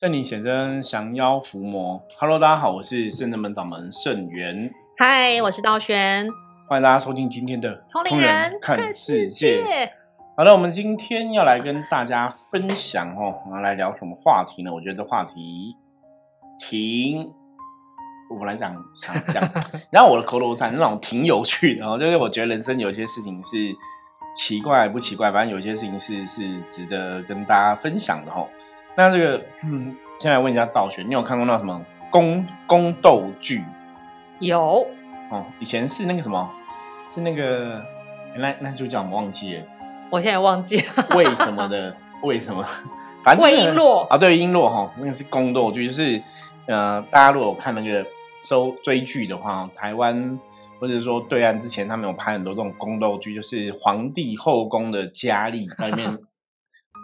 圣灵显真，降妖伏魔。Hello，大家好，我是圣人门掌门圣元。嗨，我是道玄。欢迎大家收听今天的通灵人看世界。好了，我们今天要来跟大家分享哦，我们来聊什么话题呢？我觉得这话题挺，我来讲想讲，然后我的口头禅那种挺有趣的哦，就是我觉得人生有些事情是奇怪不奇怪，反正有些事情是是值得跟大家分享的哦。那这个，嗯，先来问一下道玄，你有看过那什么宫宫斗剧？有哦，以前是那个什么，是那个原来那主角我们忘记了，我现在忘记了为什么的 为什么？反正魏璎珞啊，对，璎珞哈，那个是宫斗剧，就是呃，大家如果有看那个收追剧的话，台湾或者说对岸之前他们有拍很多这种宫斗剧，就是皇帝后宫的佳丽在里面。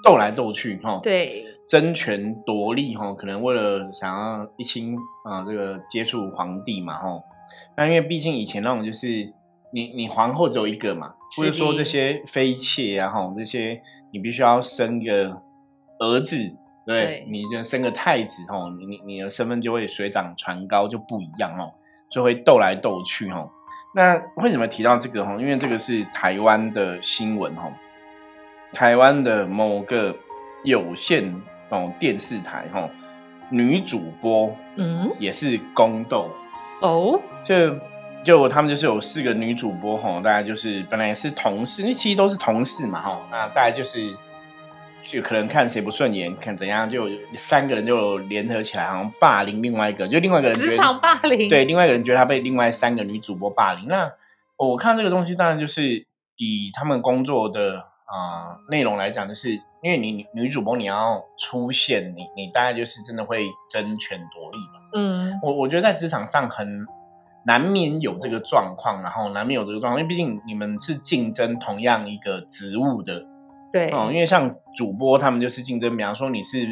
斗来斗去哈，对，争权夺利哈，可能为了想要一亲啊，这个接触皇帝嘛哈。那因为毕竟以前那种就是你你皇后只有一个嘛，或者说这些妃妾啊哈，这些你必须要生个儿子，对，你就生个太子哈，你你你的身份就会水涨船高，就不一样哦，就会斗来斗去哈。那为什么提到这个哈？因为这个是台湾的新闻哈。台湾的某个有线哦电视台哈女主播嗯？也是宫斗。哦？就就他们就是有四个女主播哈大概就是本来是同事因为其实都是同事嘛哈那大概就是就可能看谁不顺眼看怎样就三个人就联合起来好像霸凌另外一个就另外一个人职场霸凌？对另外一个人觉得他被另外三个女主播霸凌。那我看这个东西当然就是以他们工作的。啊，内容来讲，就是因为你女主播你要出现，你你大概就是真的会争权夺利嘛。嗯，我我觉得在职场上很难免有这个状况，然后难免有这个状况，因为毕竟你们是竞争同样一个职务的。对，哦，因为像主播他们就是竞争，比方说你是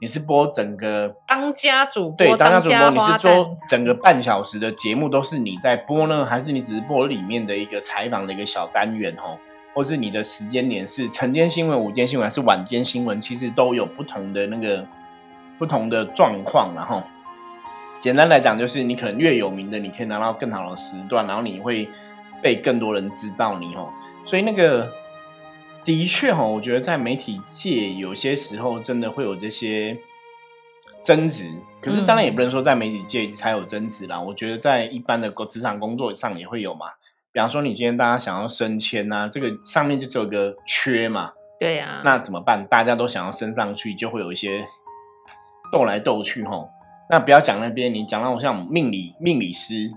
你是播整个当家主播，对，当家主播你是做整个半小时的节目都是你在播呢，还是你只是播里面的一个采访的一个小单元？哦。或是你的时间点是晨间新闻、午间新闻还是晚间新闻，其实都有不同的那个不同的状况。然后简单来讲，就是你可能越有名的，你可以拿到更好的时段，然后你会被更多人知道你哦。所以那个的确哈，我觉得在媒体界有些时候真的会有这些争执。可是当然也不能说在媒体界才有争执啦，我觉得在一般的职场工作上也会有嘛。比方说，你今天大家想要升迁呐，这个上面就只有个缺嘛。对呀。那怎么办？大家都想要升上去，就会有一些斗来斗去吼。那不要讲那边，你讲到我像命理命理师，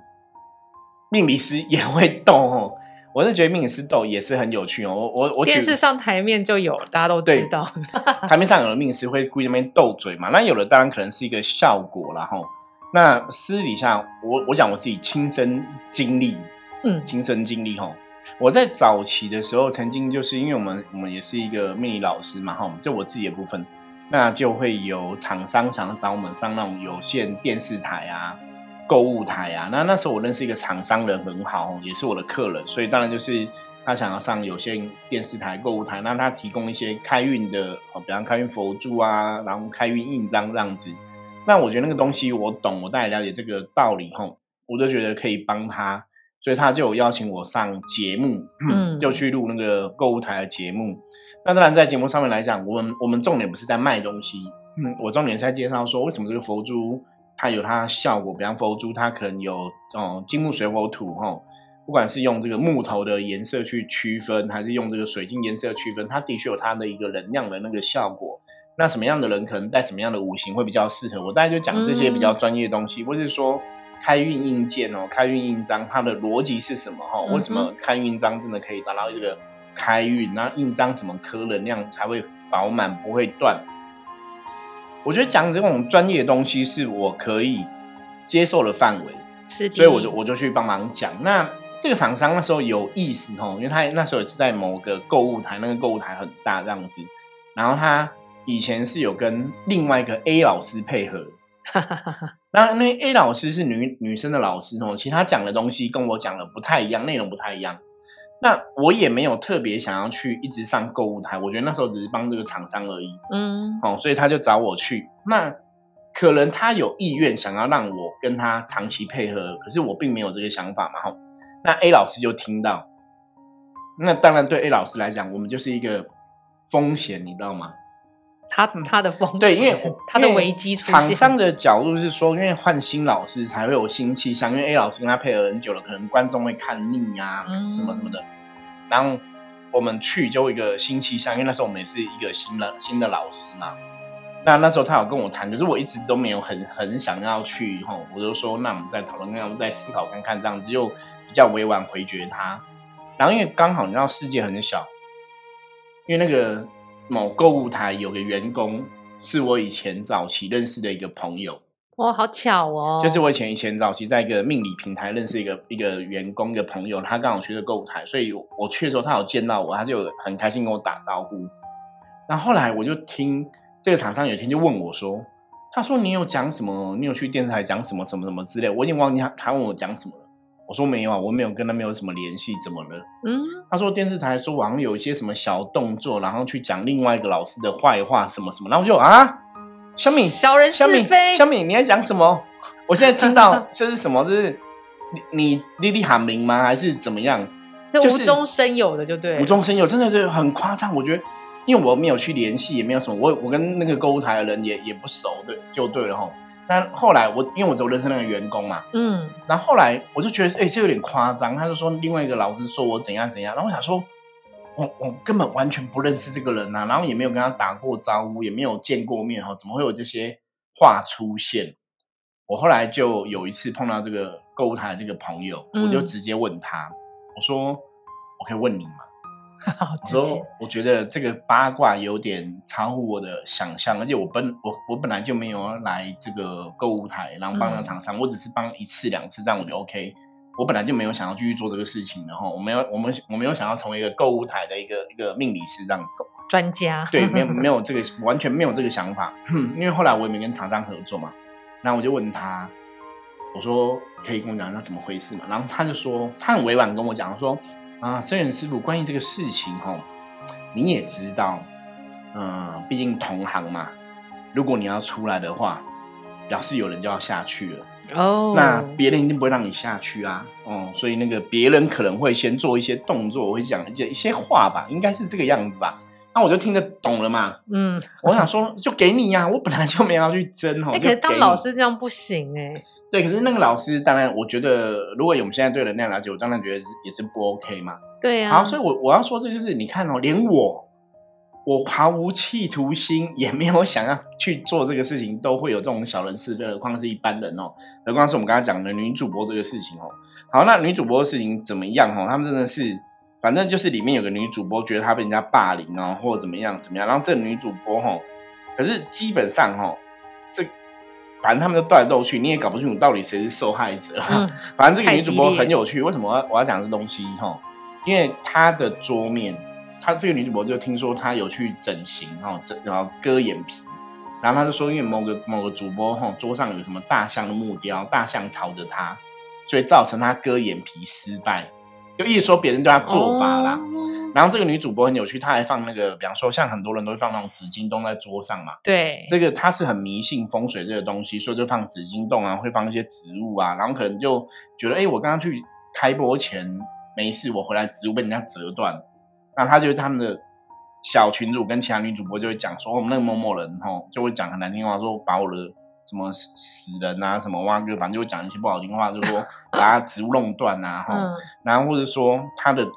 命理师也会斗哦。我是觉得命理师斗也是很有趣哦。我我我电视上台面就有，大家都知道。台面上有的命理师会故意那边斗嘴嘛。那有的当然可能是一个效果啦吼。那私底下，我我讲我自己亲身经历。嗯，亲身经历哈，我在早期的时候，曾经就是因为我们我们也是一个命理老师嘛哈，就我自己的部分，那就会有厂商想要找我们上那种有线电视台啊、购物台啊。那那时候我认识一个厂商人很好，也是我的客人，所以当然就是他想要上有线电视台、购物台，那他提供一些开运的哦，比方开运佛珠啊，然后开运印章这样子。那我觉得那个东西我懂，我大概了解这个道理后，我就觉得可以帮他。所以他就有邀请我上节目，就去录那个购物台的节目。那当然在节目上面来讲，我们我们重点不是在卖东西，嗯，我重点是在介绍说为什么这个佛珠它有它效果。比方佛珠它可能有哦金木水火土哈，不管是用这个木头的颜色去区分，还是用这个水晶颜色区分，它的确有它的一个能量的那个效果。那什么样的人可能戴什么样的五行会比较适合我？大概就讲这些比较专业的东西，或是说。开运印件哦，开运印章，它的逻辑是什么哈？为什么开运印章真的可以达到这个开运？那印章怎么刻能量才会饱满不会断？我觉得讲这种专业的东西是我可以接受的范围，是，所以我就我就去帮忙讲。那这个厂商那时候有意思哦，因为他那时候也是在某个购物台，那个购物台很大这样子，然后他以前是有跟另外一个 A 老师配合。那那 A 老师是女女生的老师哦，其实他讲的东西跟我讲的不太一样，内容不太一样。那我也没有特别想要去一直上购物台，我觉得那时候只是帮这个厂商而已。嗯，哦，所以他就找我去。那可能他有意愿想要让我跟他长期配合，可是我并没有这个想法嘛。哈，那 A 老师就听到，那当然对 A 老师来讲，我们就是一个风险，你知道吗？他他的风险，对，因为他的危机出现。厂商的角度是说，因为换新老师才会有新气象，因为 A 老师跟他配合很久了，可能观众会看腻啊，什么什么的。然后我们去就一个新气象，因为那时候我们也是一个新的新的老师嘛。那那时候他有跟我谈，可是我一直都没有很很想要去吼，我就说那我们再讨论，那我们再思考看看，这样子就比较委婉回绝他。然后因为刚好你知道世界很小，因为那个。某购物台有个员工是我以前早期认识的一个朋友，哇，好巧哦！就是我以前以前早期在一个命理平台认识一个一个员工的朋友，他刚好去这购物台，所以我去的时候他有见到我，他就很开心跟我打招呼。那后来我就听这个厂商有一天就问我说：“他说你有讲什么？你有去电视台讲什么什么什么之类？”我已经忘记他他问我讲什么了。我说没有啊，我没有跟他没有什么联系，怎么了？嗯，他说电视台说网上有一些什么小动作，然后去讲另外一个老师的坏话，什么什么，然后我就啊，小敏，小人是非，小敏，你在讲什么？我现在听到 这是什么？这是你你丽丽喊名吗？还是怎么样？那无中生有的就对，无中生有，真的是很夸张。我觉得，因为我没有去联系，也没有什么，我我跟那个购物台的人也也不熟，对，就对了哈。但后来我因为我只有认识那个员工嘛，嗯，然后后来我就觉得，哎，这有点夸张。他就说另外一个老师说我怎样怎样，然后我想说，我我根本完全不认识这个人呐，然后也没有跟他打过招呼，也没有见过面哈，怎么会有这些话出现？我后来就有一次碰到这个购物台的这个朋友，我就直接问他，我说，我可以问你吗？我说，我觉得这个八卦有点超乎我的想象，而且我本我我本来就没有来这个购物台，然后帮那厂商，我只是帮一次两次，这样我就 OK。我本来就没有想要继续做这个事情的哈，我没有我们我没有想要成为一个购物台的一个一个命理师这样子。专家对，没有 没有这个完全没有这个想法，因为后来我也没跟厂商合作嘛，然后我就问他，我说可以跟我讲那怎么回事嘛，然后他就说他很委婉跟我讲说。啊，生源师傅，关于这个事情哈，你也知道，嗯，毕竟同行嘛，如果你要出来的话，表示有人就要下去了哦。那别人一定不会让你下去啊，哦，所以那个别人可能会先做一些动作，会讲一些一些话吧，应该是这个样子吧。那我就听得懂了嘛，嗯，我想说就给你呀，我本来就没有要去争哦。哎，可是当老师这样不行哎。对，可是那个老师，当然我觉得，如果我们现在对人那样了解，我当然觉得是也是不 OK 嘛。对呀。好，所以我我要说，这就是你看哦，连我我毫无企图心，也没有想要去做这个事情，都会有这种小人事，更何况是一般人哦。何况是我们刚刚讲的女主播这个事情哦。好，那女主播的事情怎么样哦？他们真的是。反正就是里面有个女主播，觉得她被人家霸凌啊，或者怎么样怎么样。然后这个女主播哈，可是基本上哈，这反正他们都斗来斗去，你也搞不清楚到底谁是受害者。反正这个女主播很有趣，为什么我要讲这东西哈？因为她的桌面，她这个女主播就听说她有去整形哈，整然后割眼皮，然后她就说，因为某个某个主播哈桌上有什么大象的木雕，大象朝着她，所以造成她割眼皮失败。就一直说别人对他做法啦，然后这个女主播很有趣，她还放那个，比方说像很多人都会放那种纸巾洞在桌上嘛。对，这个她是很迷信风水这个东西，所以就放纸巾洞啊，会放一些植物啊，然后可能就觉得，哎，我刚刚去开播前没事，我回来植物被人家折断，那她就是他们的小群主跟其他女主播就会讲说，我们那个某某人吼就会讲很难听话，说把我的。什么死死人啊，什么挖哥，反正就会讲一些不好听话，就说 把他植物弄断啊，哈，然后或者说他的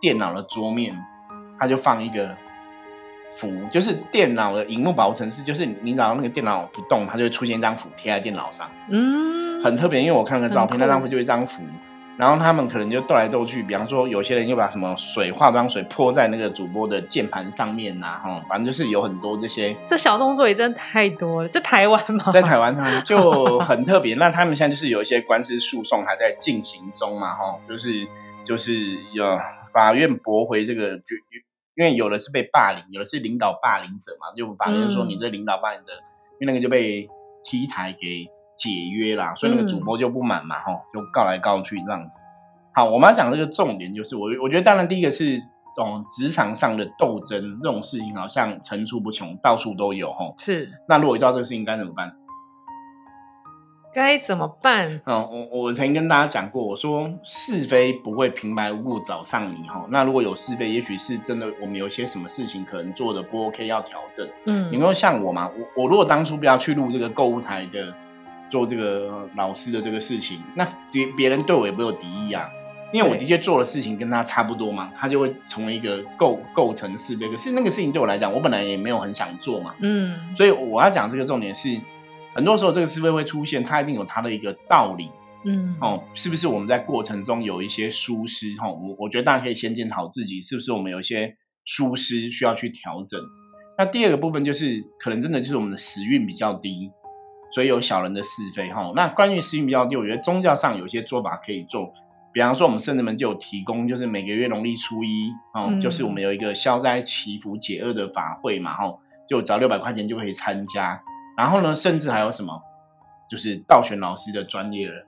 电脑的桌面，他就放一个符，就是电脑的荧幕保护程式，就是你拿到那个电脑不动，它就会出现一张符贴在电脑上，嗯，很特别，因为我看个照片，那张符就一张符。然后他们可能就斗来斗去，比方说有些人又把什么水化妆水泼在那个主播的键盘上面呐，哈，反正就是有很多这些。这小动作也真的太多了，在台湾吗？在台湾他们就很特别。那他们现在就是有一些官司诉讼还在进行中嘛，哈，就是就是有法院驳回这个，决因为有的是被霸凌，有的是领导霸凌者嘛，就法院说你这领导霸凌者，因为那个就被 T 台给。解约啦，所以那个主播就不满嘛，吼，就告来告去这样子。好，我们要讲这个重点，就是我我觉得当然第一个是这种职场上的斗争这种事情，好像层出不穷，到处都有吼。是。那如果遇到这个事情该怎么办？该怎么办？嗯，我我曾经跟大家讲过，我说是非不会平白无故找上你哈。那如果有是非，也许是真的，我们有些什么事情可能做的不 OK，要调整。嗯，你说像我嘛，我我如果当初不要去录这个购物台的，做这个老师的这个事情，那别别人对我也不有敌意啊，因为我的确做的事情跟他差不多嘛，他就会成为一个构构成是非。可是那个事情对我来讲，我本来也没有很想做嘛。嗯，所以我要讲这个重点是。很多时候，这个是非会出现，它一定有它的一个道理，嗯，哦，是不是我们在过程中有一些疏失？哈，我我觉得大家可以先检讨自己，是不是我们有一些疏失需要去调整？那第二个部分就是，可能真的就是我们的时运比较低，所以有小人的是非，哈。那关于时运比较低，我觉得宗教上有些做法可以做，比方说我们圣人们就有提供，就是每个月农历初一，哦，就是我们有一个消灾祈福解厄的法会嘛，哈，就只要六百块钱就可以参加。然后呢，甚至还有什么，就是道玄老师的专业了，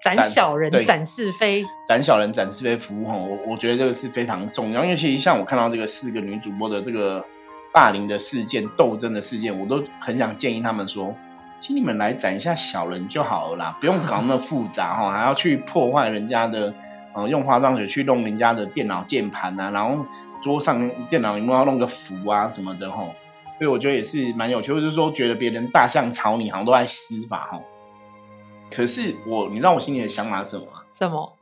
斩小人，斩是非，斩小人，斩是非服务哈，我我觉得这个是非常重要，因为其实像我看到这个四个女主播的这个霸凌的事件、斗争的事件，我都很想建议他们说，请你们来斩一下小人就好了啦，不用搞那么复杂哈，还要去破坏人家的，嗯，用化妆水去弄人家的电脑键盘啊，然后桌上电脑荧幕要弄个符啊什么的哈。所以我觉得也是蛮有趣，就是说觉得别人大象朝你好像都在施法哈。可是我，你知道我心里的想法是什么吗？什么？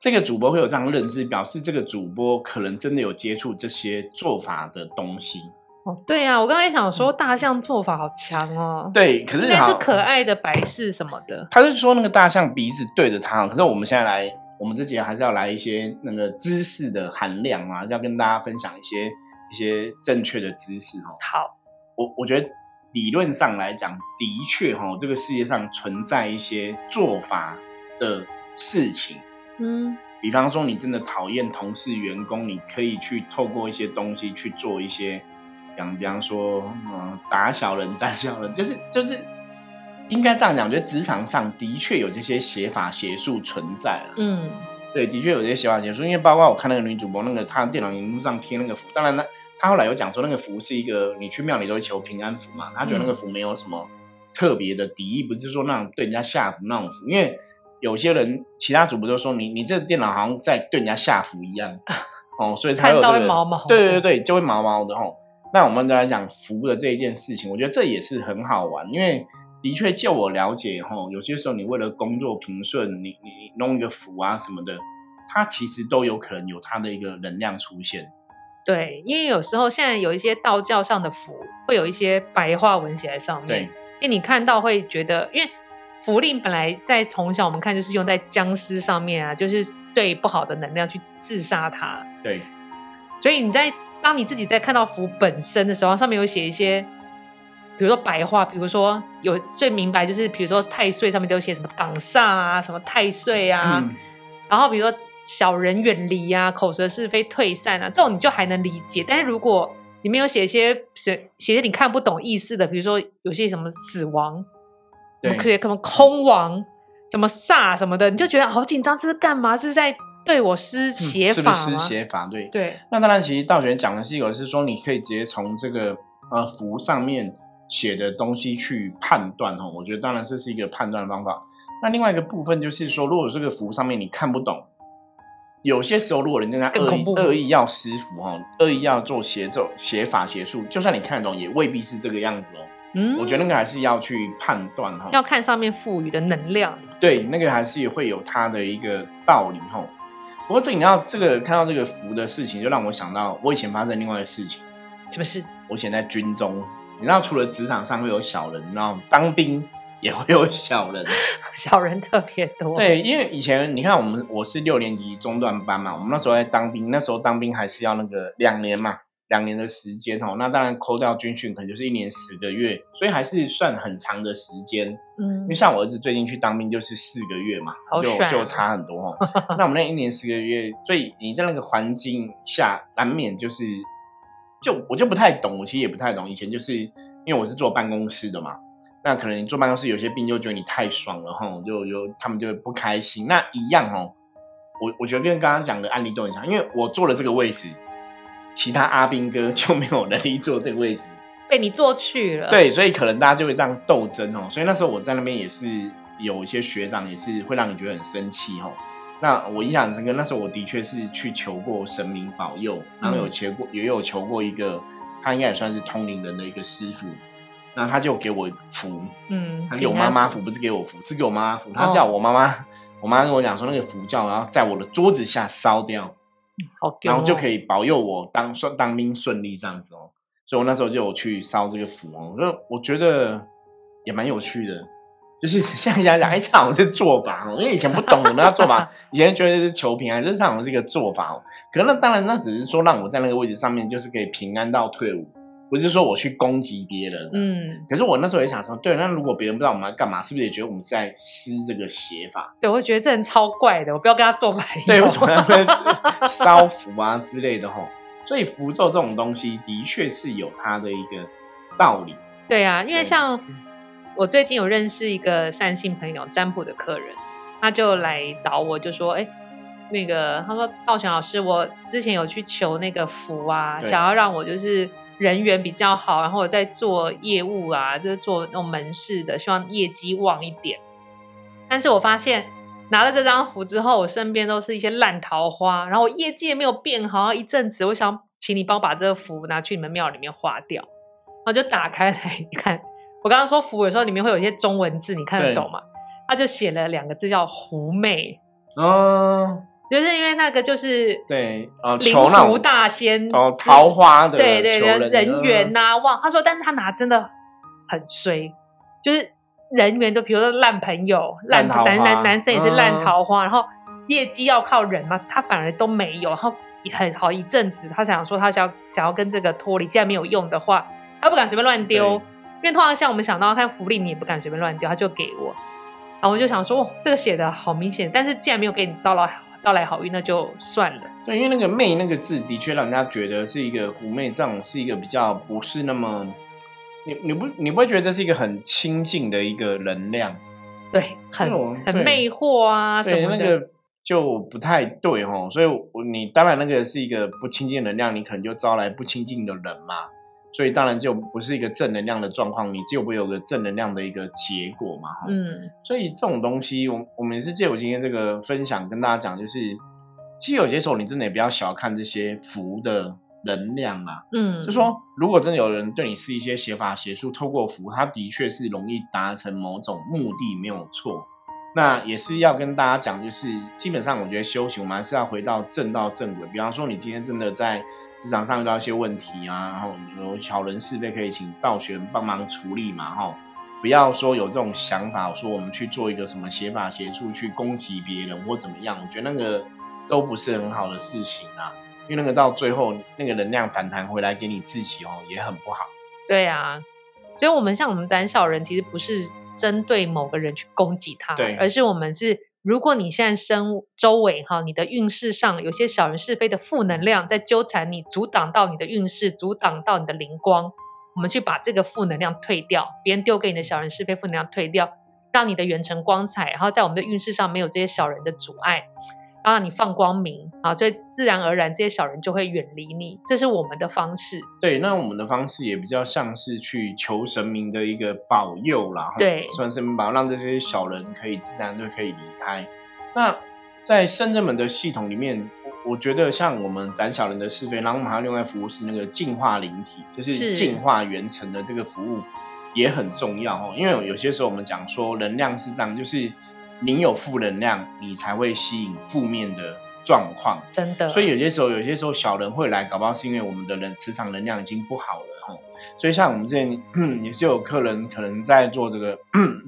这个主播会有这样认知，表示这个主播可能真的有接触这些做法的东西。哦，对呀，我刚才想说大象做法好强哦。对，可是那是可爱的白事什么的。他是说那个大象鼻子对着他，可是我们现在来，我们这节还是要来一些那个知识的含量啊，要跟大家分享一些。一些正确的知识哦，好，我我觉得理论上来讲，的确哈，这个世界上存在一些做法的事情，嗯，比方说你真的讨厌同事员工，你可以去透过一些东西去做一些，讲比方说，嗯，打小人、斩小人，就是就是应该这样讲，我觉得职场上的确有这些写法邪术存在了，嗯，对，的确有这些写法邪术，因为包括我看那个女主播，那个她电脑荧幕上贴那个符，当然呢。她后来有讲说，那个符是一个你去庙里都会求平安符嘛，她觉得那个符没有什么特别的敌意，不是说那种对人家下符那种符，因为有些人其他主播都说你你这电脑好像在对人家下符一样 哦，所以才有这个对对对对就会毛毛的吼。那我们再来讲福的这一件事情，我觉得这也是很好玩，因为的确就我了解吼，有些时候你为了工作平顺，你你弄一个符啊什么的，它其实都有可能有它的一个能量出现。对，因为有时候现在有一些道教上的符，会有一些白话文写在上面。对，就你看到会觉得，因为符令本来在从小我们看就是用在僵尸上面啊，就是对不好的能量去自杀它。对，所以你在当你自己在看到符本身的时候，上面有写一些，比如说白话，比如说有最明白就是，比如说太岁上面都有写什么挡煞啊，什么太岁啊，然后比如说。小人远离啊，口舌是非退散啊，这种你就还能理解。但是如果里面有写一些写写些你看不懂意思的，比如说有些什么死亡，对，可以什么空亡，什么煞什么的，你就觉得好紧张，这是干嘛？这是在对我施邪法吗？施邪法，对对。那当然，其实道玄讲的是一个，是说你可以直接从这个呃符上面写的东西去判断哦。我觉得当然这是一个判断方法。那另外一个部分就是说，如果这个符上面你看不懂。有些时候，如果人家恶意恶意要施符哈，恶意要做邪咒、邪法、邪术，就算你看得懂，也未必是这个样子哦。嗯，我觉得那个还是要去判断哈，要看上面赋予的能量。对，那个还是会有它的一个道理哈。不过这你要这个看到这个福的事情，就让我想到我以前发生另外的事情。什么事？我以前在军中，你知道，除了职场上会有小人，你知道当兵。也会有小人，小人特别多。对，因为以前你看我们我是六年级中段班嘛，我们那时候在当兵，那时候当兵还是要那个两年嘛，两年的时间哦。那当然扣掉军训，可能就是一年十个月，所以还是算很长的时间。嗯，因为像我儿子最近去当兵就是四个月嘛，就就差很多哦。那我们那一年十个月，所以你在那个环境下，难免就是，就我就不太懂，我其实也不太懂。以前就是因为我是坐办公室的嘛。那可能你坐办公室有些兵就觉得你太爽了哈，就就他们就不开心。那一样哦，我我觉得跟刚刚讲的案例都很像，因为我坐了这个位置，其他阿兵哥就没有能力坐这个位置，被你坐去了。对，所以可能大家就会这样斗争哦。所以那时候我在那边也是有一些学长也是会让你觉得很生气哦。那我印象很深刻，那时候我的确是去求过神明保佑，然后有求过也有求过一个，他应该也算是通灵人的一个师傅。然后他就给我符，嗯，他给我妈妈符，不是给我符，是给我妈妈符。他叫我妈妈，我妈跟我讲说那个符叫，然后在我的桌子下烧掉，好，然后就可以保佑我当顺当兵顺利这样子哦。所以我那时候就有去烧这个符哦，我我觉得也蛮有趣的，就是现在想想，哎，这好像是做法哦，因为以前不懂我们要做法，以前觉得是求平安，这好像是一个做法哦。可那当然，那只是说让我在那个位置上面，就是可以平安到退伍。不是说我去攻击别人，嗯，可是我那时候也想说，对，那如果别人不知道我们要干嘛，是不是也觉得我们是在施这个邪法？对，我觉得这人超怪的，我不要跟他做朋友。对，为什么要 烧符啊之类的吼？所以符咒这种东西的确是有它的一个道理。对啊，因为像我最近有认识一个善信朋友占卜的客人，他就来找我，就说，哎，那个他说道玄老师，我之前有去求那个符啊，想要让我就是。人缘比较好，然后我在做业务啊，就是做那种门市的，希望业绩旺一点。但是我发现拿了这张符之后，我身边都是一些烂桃花，然后我业绩也没有变好。一阵子，我想请你帮我把这个符拿去你们庙里面化掉，然后就打开来看。我刚刚说符有时候里面会有一些中文字，你看得懂吗？他就写了两个字叫“狐媚”。嗯。就是因为那个就是对啊，灵狐大仙哦，桃花的对对对人缘呐，旺。他说，但是他拿真的很衰，就是人缘都比如说烂朋友，烂男男男生也是烂桃花，然后业绩要靠人嘛，他反而都没有。然后很好一阵子，他想说他想想要跟这个脱离，既然没有用的话，他不敢随便乱丢，因为通常像我们想到看福利，你也不敢随便乱丢，他就给我。然后我就想说，这个写的好明显，但是既然没有给你招了。招来好运那就算了。对，因为那个“媚”那个字的确让人家觉得是一个妩媚，这样是一个比较不是那么，你你不你不会觉得这是一个很亲近的一个能量？对，很很魅惑啊什么的，那个就不太对哈。所以，你当然那个是一个不亲近能量，你可能就招来不亲近的人嘛。所以当然就不是一个正能量的状况，你就不会有个正能量的一个结果嘛。嗯，所以这种东西，我我们也是借我今天这个分享跟大家讲，就是其实有些时候你真的也不要小看这些符的能量啊。嗯，就说如果真的有人对你是一些邪法邪术，透过符，他的确是容易达成某种目的，没有错。那也是要跟大家讲，就是基本上我觉得修行，我们还是要回到正道正轨。比方说，你今天真的在。职场上遇到一些问题啊，然后有小人是非可以请道玄帮忙处理嘛，哈，不要说有这种想法，说我们去做一个什么邪法邪术去攻击别人或怎么样，我觉得那个都不是很好的事情啊，因为那个到最后那个能量反弹回来给你自己哦，也很不好。对啊，所以我们像我们斩小人，其实不是针对某个人去攻击他，对，而是我们是。如果你现在身周围哈，你的运势上有些小人是非的负能量在纠缠你，阻挡到你的运势，阻挡到你的灵光，我们去把这个负能量退掉，别人丢给你的小人是非负能量退掉，让你的元成光彩，然后在我们的运势上没有这些小人的阻碍。让你放光明啊，所以自然而然这些小人就会远离你，这是我们的方式。对，那我们的方式也比较像是去求神明的一个保佑啦。对，算神明保佑，让这些小人可以自然就可以离开。那在圣人们的系统里面，我觉得像我们斩小人的是非，然后我们还要另外服务是那个净化灵体，就是净化元成的这个服务也很重要哦。因为有些时候我们讲说能量是这样，就是。你有负能量，你才会吸引负面的状况。真的，所以有些时候，有些时候小人会来，搞不好是因为我们的人磁场能量已经不好了哈。所以像我们之前也是有客人可能在做这个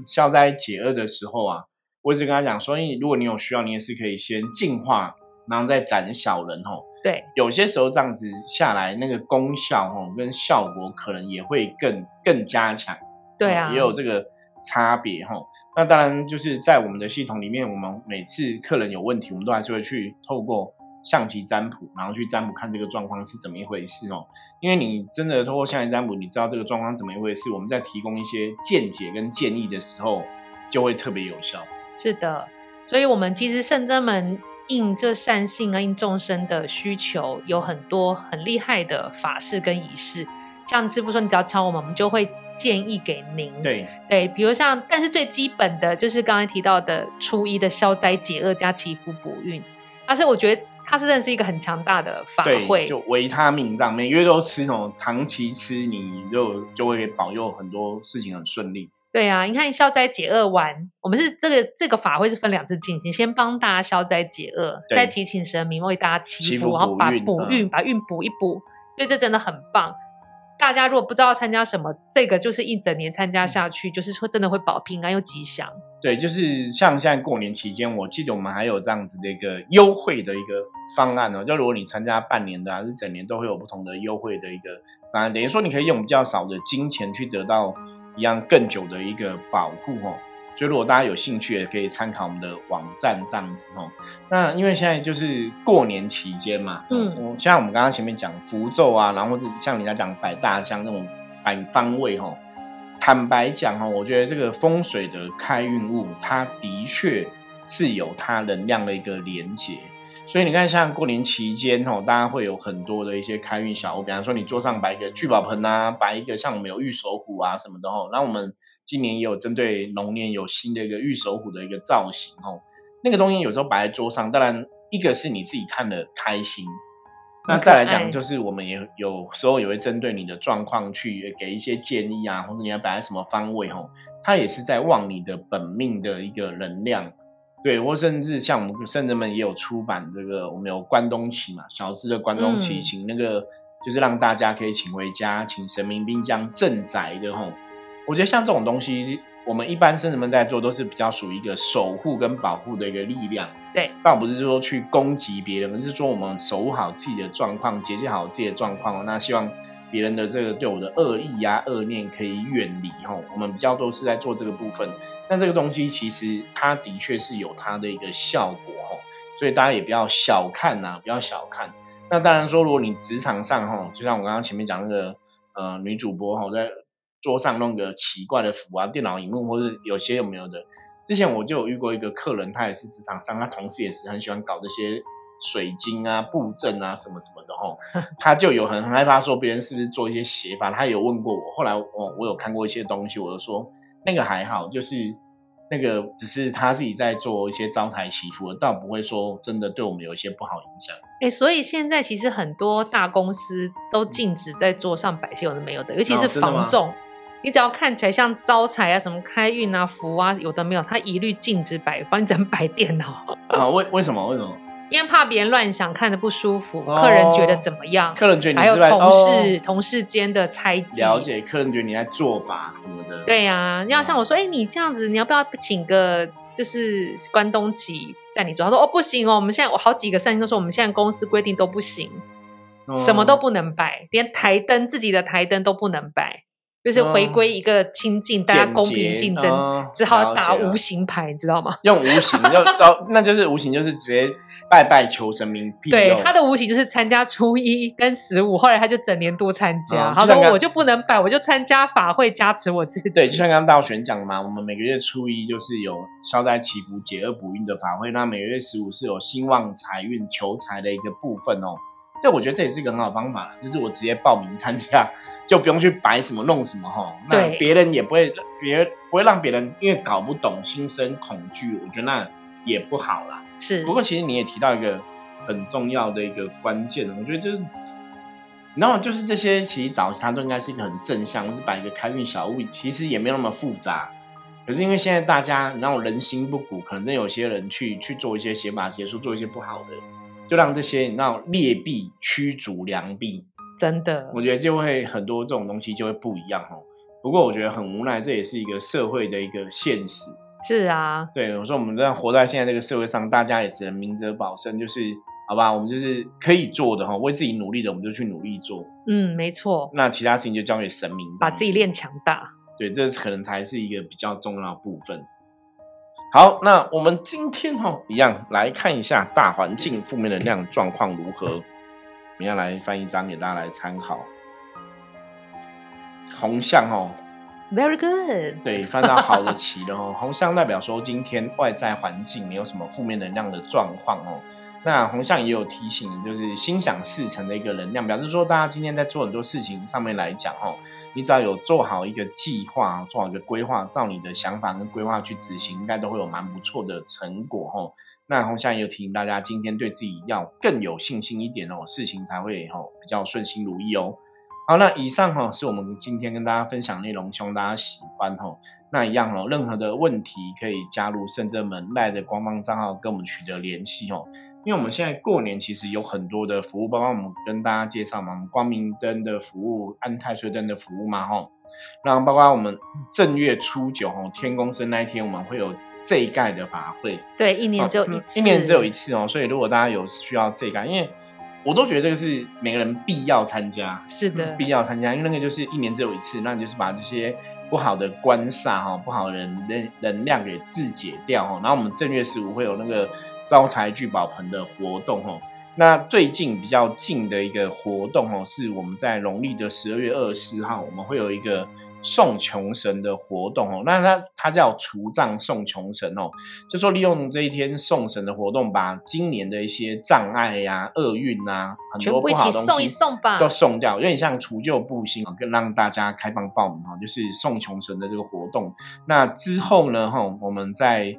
消灾解厄的时候啊，我一直跟他讲说，如果你有需要，你也是可以先净化，然后再斩小人哈。对，有些时候这样子下来，那个功效哈跟效果可能也会更更加强。对啊，也有这个。差别哈，那当然就是在我们的系统里面，我们每次客人有问题，我们都还是会去透过象棋占卜，然后去占卜看这个状况是怎么一回事哦。因为你真的透过象棋占卜，你知道这个状况怎么一回事，我们在提供一些见解跟建议的时候，就会特别有效。是的，所以我们其实圣真门应这善性啊，应众生的需求，有很多很厉害的法事跟仪式。像师傅说，你只要敲我们，我们就会建议给您。对对，比如像，但是最基本的就是刚才提到的初一的消灾解厄加祈福补运。但是我觉得它是真的是一个很强大的法会，就维他命这样，每个月都吃，那种长期吃，你就就会保佑很多事情很顺利。对啊，你看消灾解厄完，我们是这个这个法会是分两次进行，先帮大家消灾解厄，再祈请神明为大家祈福，然后把补运把运补一补，所以这真的很棒。大家如果不知道参加什么，这个就是一整年参加下去，就是说真的会保平安又吉祥。对，就是像现在过年期间，我记得我们还有这样子的一个优惠的一个方案哦。就如果你参加半年的还是整年，都会有不同的优惠的一个方案，等于说你可以用比较少的金钱去得到一样更久的一个保护哦。所以，如果大家有兴趣，也可以参考我们的网站这样子哦。那因为现在就是过年期间嘛，嗯，像我们刚刚前面讲符咒啊，然后像人家讲摆大香那种摆方位哈，坦白讲哈，我觉得这个风水的开运物，它的确是有它能量的一个连接。所以你看，像过年期间哦，大家会有很多的一些开运小物，比方说你桌上摆一个聚宝盆啊，摆一个像我们有玉手虎啊什么的哦。那我们今年也有针对龙年有新的一个玉手虎的一个造型哦。那个东西有时候摆在桌上，当然一个是你自己看的开心，那再来讲就是我们也有时候也会针对你的状况去给一些建议啊，或者你要摆在什么方位哦，它也是在旺你的本命的一个能量。对，或甚至像我们圣人们也有出版这个，我们有关东旗嘛，小资的关东旗，请那个就是让大家可以请回家，请神明兵将镇宅的吼。我觉得像这种东西，我们一般圣人们在做都是比较属于一个守护跟保护的一个力量。对，倒不是说去攻击别人，而是说我们守护好自己的状况，解决好自己的状况。那希望别人的这个对我的恶意呀、恶念可以远离吼。我们比较多是在做这个部分。那这个东西其实它的确是有它的一个效果哦，所以大家也不要小看呐，不要小看。那当然说，如果你职场上哈，就像我刚刚前面讲那个呃女主播哈，在桌上弄个奇怪的符啊，电脑荧幕或者有些有没有的，之前我就有遇过一个客人，他也是职场上，他同事也是很喜欢搞这些水晶啊、布阵啊什么什么的吼，他就有很很害怕说别人是不是做一些邪法，他有问过我，后来我我有看过一些东西，我就说。那个还好，就是那个只是他自己在做一些招财祈福，倒不会说真的对我们有一些不好影响。哎，所以现在其实很多大公司都禁止在桌上摆些有的没有的，尤其是防重，你只要看起来像招财啊、什么开运啊、福啊，有的没有，他一律禁止摆放，你只能摆电脑。啊？为为什么？为什么？因为怕别人乱想，看着不舒服，客人觉得怎么样？客人觉得还有同事同事间的猜忌。了解，客人觉得你在做法什么的。对呀，要像我说，哎，你这样子，你要不要请个就是关东旗在你桌？他说，哦，不行哦，我们现在我好几个善心都说，我们现在公司规定都不行，什么都不能摆，连台灯自己的台灯都不能摆。就是回归一个亲近，大家公平竞争，只好打无形牌，你知道吗？用无形，就到 那就是无形，就是直接拜拜求神明。对，他的无形就是参加初一跟十五，后来他就整年都参加。他说我就不能拜，我就参加法会加持我自己。对，就像刚刚道玄讲的嘛，我们每个月初一就是有消灾祈福、解厄补运的法会，那每个月十五是有兴旺财运、求财的一个部分哦。这我觉得这也是一个很好方法，就是我直接报名参加，就不用去摆什么弄什么哈。那别人也不会，别不会让别人因为搞不懂心生恐惧，我觉得那也不好啦。是。不过其实你也提到一个很重要的一个关键，我觉得就是，然后就是这些其实早期它都应该是一个很正向，或是摆一个开运小物，其实也没有那么复杂。可是因为现在大家然后人心不古，可能有些人去去做一些邪法邪术，做一些不好的。就让这些那种劣币驱逐良币，真的，我觉得就会很多这种东西就会不一样哦。不过我觉得很无奈，这也是一个社会的一个现实。是啊，对，我说我们这样活在现在这个社会上，大家也只能明哲保身，就是好吧，我们就是可以做的哈，为自己努力的，我们就去努力做。嗯，没错。那其他事情就交给神明，把自己练强大。对，这可能才是一个比较重要的部分。好，那我们今天哈一样来看一下大环境负面能量状况如何。我们要来翻一张给大家来参考。红象哦，Very good。对，翻到好的旗了哦。红象代表说今天外在环境没有什么负面能量的状况哦。那红象也有提醒，就是心想事成的一个能量，表示说大家今天在做很多事情上面来讲哦，你只要有做好一个计划，做好一个规划，照你的想法跟规划去执行，应该都会有蛮不错的成果哦。那红象也有提醒大家，今天对自己要更有信心一点哦，事情才会哦比较顺心如意哦。好，那以上哈是我们今天跟大家分享内容，希望大家喜欢哈。那一样哦，任何的问题可以加入圣正门赖的官方账号跟我们取得联系哦。因为我们现在过年其实有很多的服务，包括我们跟大家介绍嘛，光明灯的服务、安太岁灯的服务嘛吼。然后包括我们正月初九哦，天公生那一天，我们会有这一盖的法会。对，一年只有一次，一年只有一次哦。所以如果大家有需要这一盖，因为我都觉得这个是每个人必要参加，是的，必要参加，因为那个就是一年只有一次，那你就是把这些不好的官煞哈、不好的人能能量给自解掉哈。然后我们正月十五会有那个招财聚宝盆的活动哈。那最近比较近的一个活动哦，是我们在农历的十二月二十号，我们会有一个。送穷神的活动哦，那它它叫除障送穷神哦，就说利用这一天送神的活动，把今年的一些障碍呀、厄运啊，很多不好的东西都送掉，有点像除旧布新啊更让大家开放报名哈，就是送穷神的这个活动。那之后呢，哈，我们在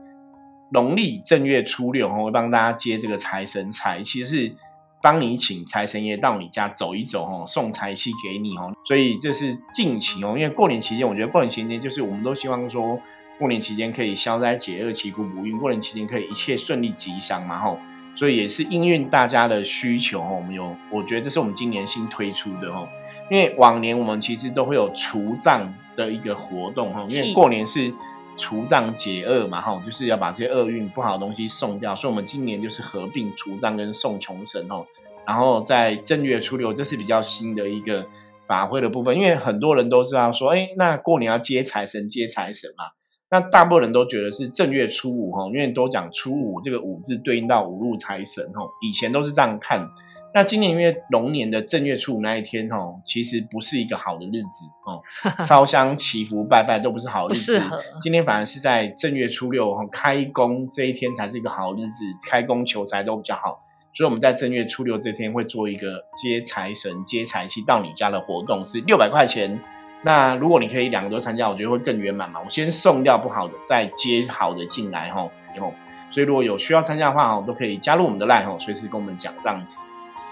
农历正月初六哈，会帮大家接这个财神财，其实是。帮你请财神爷到你家走一走哦，送财气给你哦，所以这是近期哦，因为过年期间，我觉得过年期间就是我们都希望说，过年期间可以消灾解厄、祈福补运，过年期间可以一切顺利吉祥嘛吼，所以也是应运大家的需求哦，我们有，我觉得这是我们今年新推出的哦，因为往年我们其实都会有除障的一个活动哈，因为过年是。除障解厄嘛，哈，就是要把这些厄运不好的东西送掉，所以我们今年就是合并除障跟送穷神哦。然后在正月初六，这是比较新的一个法会的部分，因为很多人都知道说，哎，那过年要接财神，接财神嘛。那大部分人都觉得是正月初五哈，因为都讲初五这个五字对应到五路财神哦，以前都是这样看。那今年因为龙年的正月初五那一天哦，其实不是一个好的日子哦，烧香祈福拜拜都不是好日子。今天反而是在正月初六哦，开工这一天才是一个好日子，开工求财都比较好。所以我们在正月初六这天会做一个接财神、接财气到你家的活动，是六百块钱。那如果你可以两个都参加，我觉得会更圆满嘛。我先送掉不好的，再接好的进来哈。以后，所以如果有需要参加的话哦，都可以加入我们的 line 哈，随时跟我们讲这样子。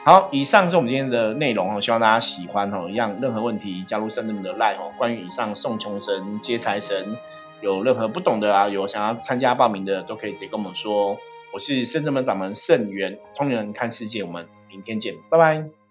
好，以上是我们今天的内容哦，希望大家喜欢哦。让，任何问题加入圣人的 line 哦。关于以上送穷神、接财神，有任何不懂的啊，有想要参加报名的，都可以直接跟我们说。我是圣人门掌门盛元，通人看世界，我们明天见，拜拜。